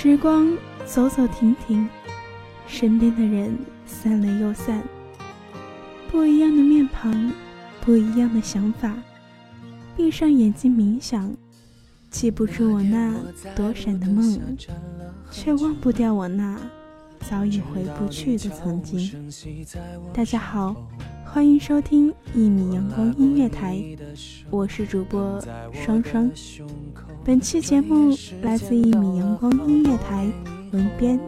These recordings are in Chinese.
时光走走停停，身边的人散了又散。不一样的面庞，不一样的想法。闭上眼睛冥想，记不住我那躲闪的梦，却忘不掉我那早已回不去的曾经。大家好，欢迎收听一米阳光音乐台，我是主播双双。本期节目来自一米阳光音乐台，文编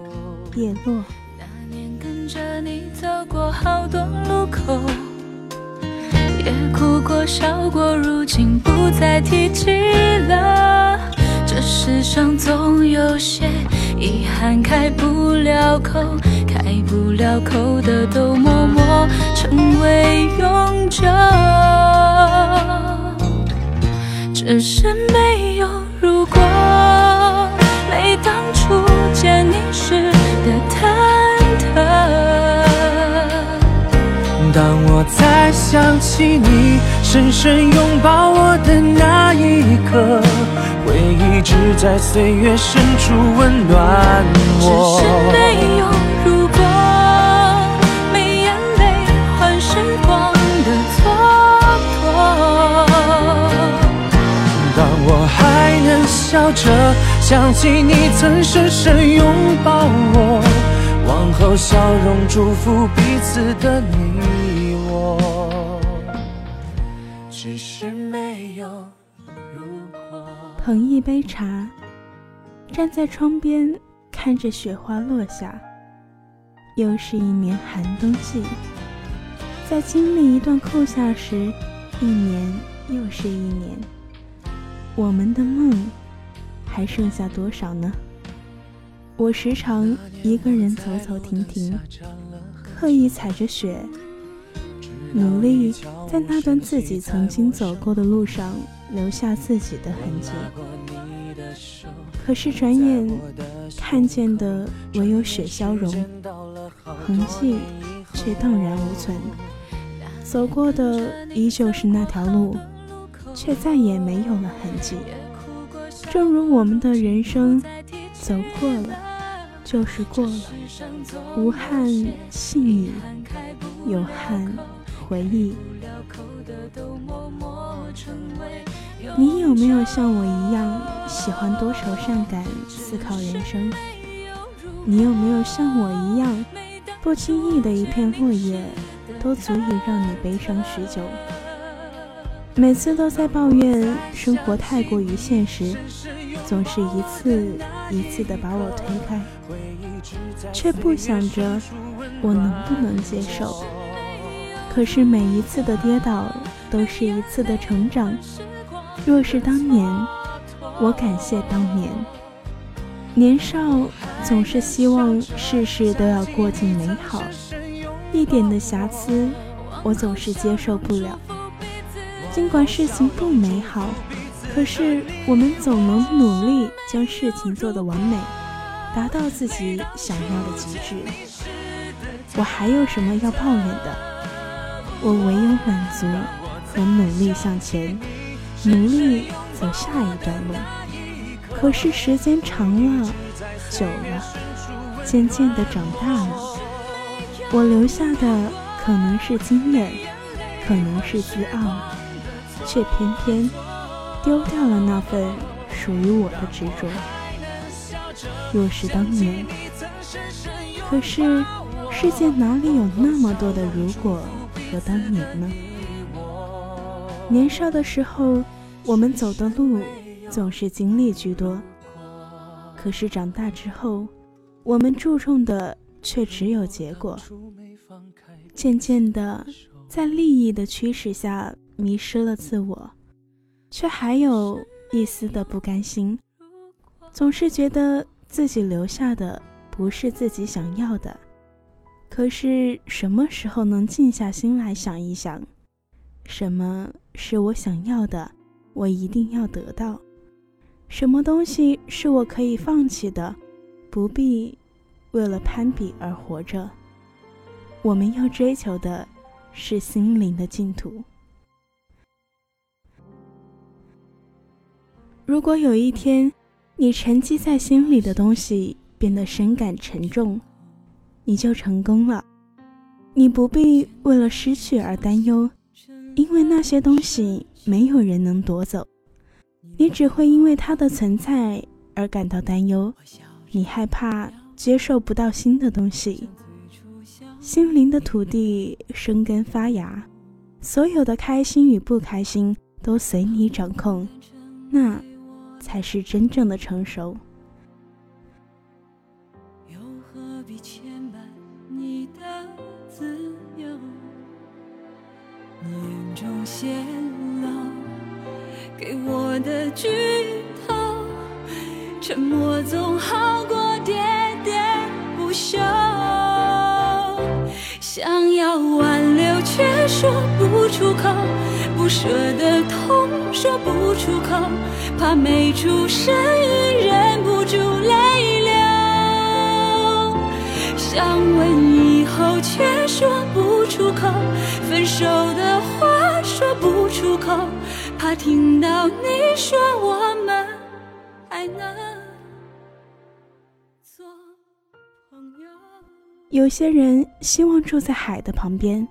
叶落。那年跟着你走过好多路口，也哭过笑过，如今不再提起了。这世上总有些遗憾开不了口，开不了口的都默默成为永久。只是没有如果，没当初见你时的忐忑。当我再想起你深深拥抱我的那一刻，回忆只在岁月深处温暖我。着想起你曾深深拥抱我，往后笑容祝福彼此的你我，只是没有如果。捧一杯茶，站在窗边看着雪花落下。又是一年寒冬季，在经历一段酷夏时，一年又是一年。我们的梦还剩下多少呢？我时常一个人走走停停，刻意踩着雪，努力在那段自己曾经走过的路上留下自己的痕迹。可是转眼看见的唯有雪消融，痕迹却荡然无存。走过的依旧是那条路。却再也没有了痕迹。正如我们的人生，走过了就是过了，无憾信你，有憾回忆。你有没有像我一样喜欢多愁善感、思考人生？你有没有像我一样，不经意的一片落叶，都足以让你悲伤许久？每次都在抱怨生活太过于现实，总是一次一次的把我推开，却不想着我能不能接受。可是每一次的跌倒都是一次的成长。若是当年，我感谢当年。年少总是希望事事都要过尽美好，一点的瑕疵我总是接受不了。尽管事情不美好，可是我们总能努力将事情做得完美，达到自己想要的极致。我还有什么要抱怨的？我唯有满足和努力向前，努力走下一段路。可是时间长了，久了，渐渐的长大了，我留下的可能是经验，可能是自傲。却偏偏丢掉了那份属于我的执着。若是当年，可是世界哪里有那么多的如果和当年呢？年少的时候，我们走的路总是经历居多，可是长大之后，我们注重的却只有结果。渐渐的，在利益的驱使下，迷失了自我，却还有一丝的不甘心，总是觉得自己留下的不是自己想要的。可是什么时候能静下心来想一想，什么？是我想要的，我一定要得到。什么东西是我可以放弃的？不必为了攀比而活着。我们要追求的是心灵的净土。如果有一天，你沉积在心里的东西变得深感沉重，你就成功了。你不必为了失去而担忧。因为那些东西没有人能夺走，你只会因为它的存在而感到担忧。你害怕接受不到新的东西，心灵的土地生根发芽，所有的开心与不开心都随你掌控，那才是真正的成熟。泄露给我的剧透，沉默总好过喋喋不休。想要挽留却说不出口，不舍的痛说不出口，怕没出声音忍不住泪流。想问以后却说不出口，分手的话。说不出口，怕听到你说我们还能做朋友。有些人希望住在海的旁边，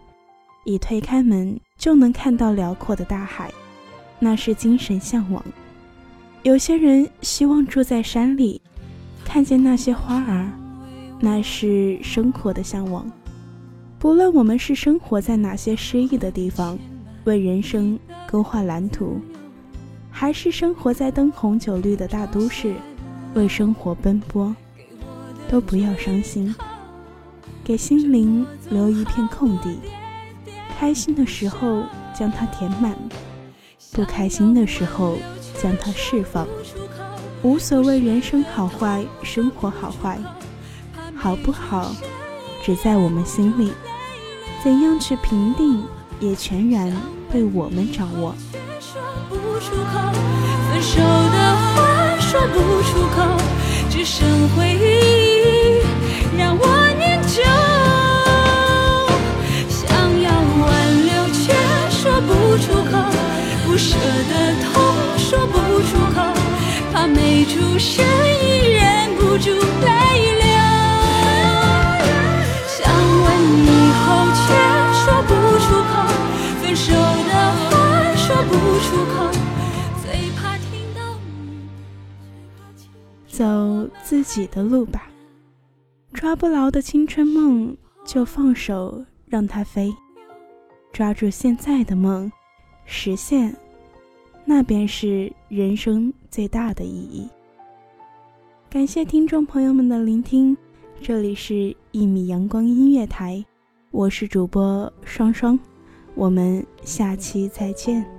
一推开门就能看到辽阔的大海，那是精神向往；有些人希望住在山里，看见那些花儿，那是生活的向往。不论我们是生活在哪些诗意的地方。为人生勾画蓝图，还是生活在灯红酒绿的大都市，为生活奔波，都不要伤心，给心灵留一片空地。开心的时候将它填满，不开心的时候将它释放。无所谓人生好坏，生活好坏，好不好，只在我们心里。怎样去评定？也全然被我们掌握。分手的话说不出口，只剩回忆出口，最怕听到你。走自己的路吧，抓不牢的青春梦就放手让它飞，抓住现在的梦，实现，那便是人生最大的意义。感谢听众朋友们的聆听，这里是《一米阳光音乐台》，我是主播双双。我们下期再见。